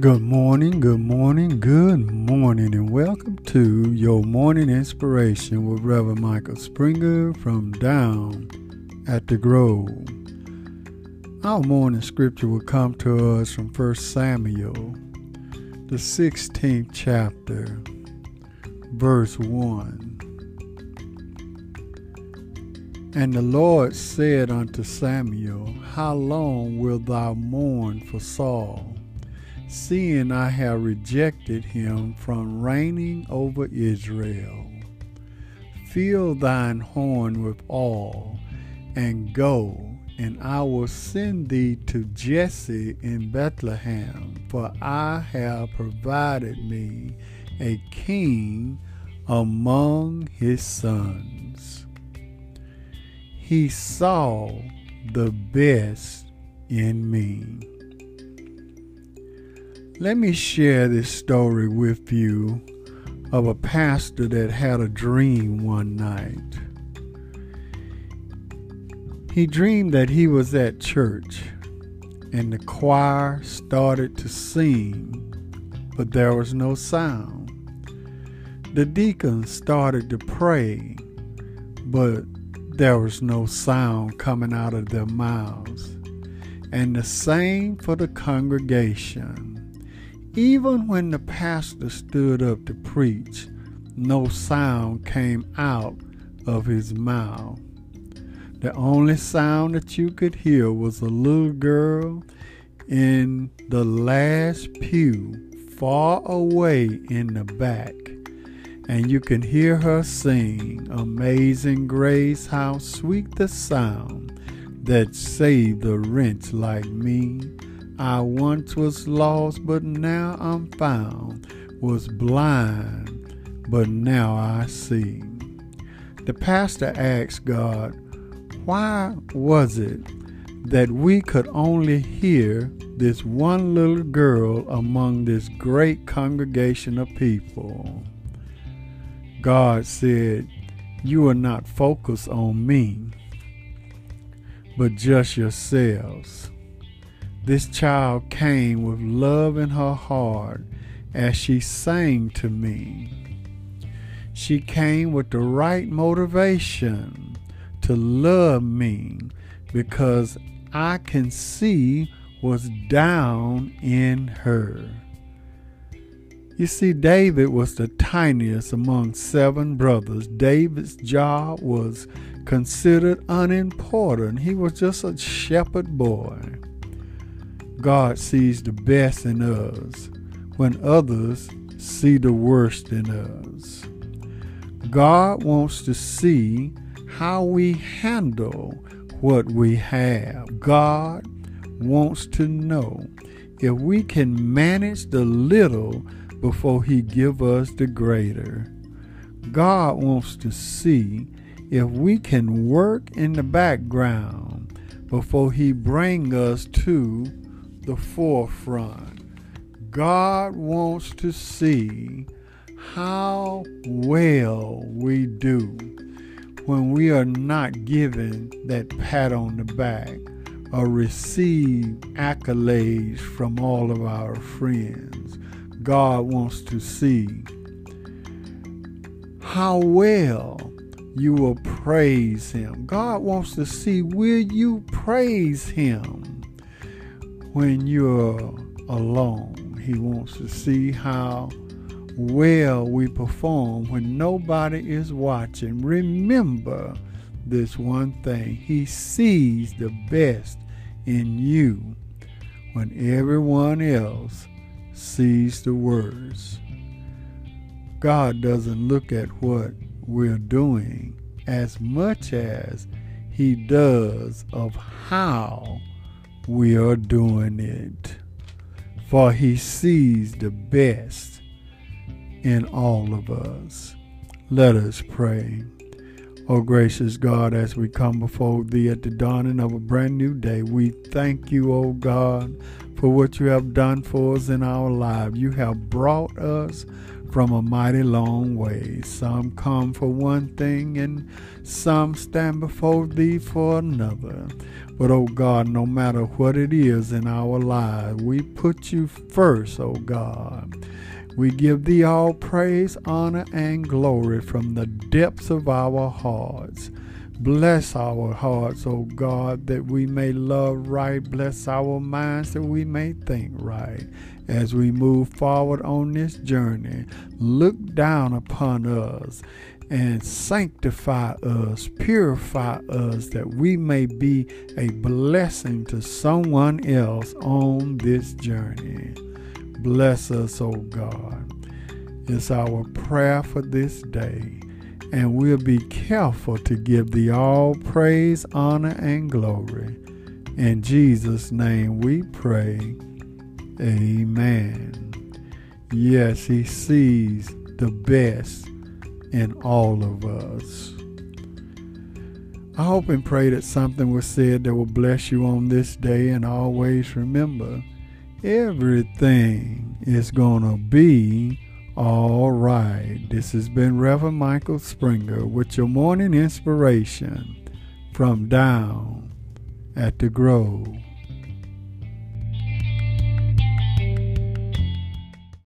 Good morning, good morning, good morning, and welcome to your morning inspiration with Reverend Michael Springer from Down at the Grove. Our morning scripture will come to us from 1 Samuel, the 16th chapter, verse 1. And the Lord said unto Samuel, How long wilt thou mourn for Saul? Seeing I have rejected him from reigning over Israel. Fill thine horn with oil, and go, and I will send thee to Jesse in Bethlehem, for I have provided me a king among his sons. He saw the best in me. Let me share this story with you of a pastor that had a dream one night. He dreamed that he was at church and the choir started to sing, but there was no sound. The deacons started to pray, but there was no sound coming out of their mouths. And the same for the congregation. Even when the pastor stood up to preach, no sound came out of his mouth. The only sound that you could hear was a little girl in the last pew, far away in the back. And you can hear her sing, Amazing Grace, how sweet the sound that saved a wretch like me. I once was lost, but now I'm found, was blind, but now I see. The pastor asked God, Why was it that we could only hear this one little girl among this great congregation of people? God said, You are not focused on me, but just yourselves. This child came with love in her heart as she sang to me. She came with the right motivation to love me because I can see what's down in her. You see, David was the tiniest among seven brothers. David's job was considered unimportant. He was just a shepherd boy. God sees the best in us when others see the worst in us. God wants to see how we handle what we have. God wants to know if we can manage the little before he give us the greater. God wants to see if we can work in the background before he bring us to the forefront. God wants to see how well we do when we are not given that pat on the back or receive accolades from all of our friends. God wants to see how well you will praise Him. God wants to see will you praise Him when you're alone. He wants to see how well we perform when nobody is watching. Remember this one thing He sees the best in you when everyone else sees the worst. God doesn't look at what we're doing as much as He does of how we are doing it. For he sees the best in all of us. Let us pray. Oh, gracious God, as we come before Thee at the dawning of a brand new day, we thank You, oh God, for what You have done for us in our lives. You have brought us from a mighty long way. Some come for one thing, and some stand before thee for another. But, oh God, no matter what it is in our lives, we put you first, oh God. We give thee all praise, honor, and glory from the depths of our hearts. Bless our hearts, O God, that we may love right. Bless our minds that we may think right. As we move forward on this journey, look down upon us and sanctify us, purify us, that we may be a blessing to someone else on this journey. Bless us, O God. It's our prayer for this day, and we'll be careful to give thee all praise, honor, and glory. In Jesus' name we pray. Amen. Yes, He sees the best in all of us. I hope and pray that something was said that will bless you on this day, and always remember everything is going to be all right. This has been Reverend Michael Springer with your morning inspiration from down at the Grove.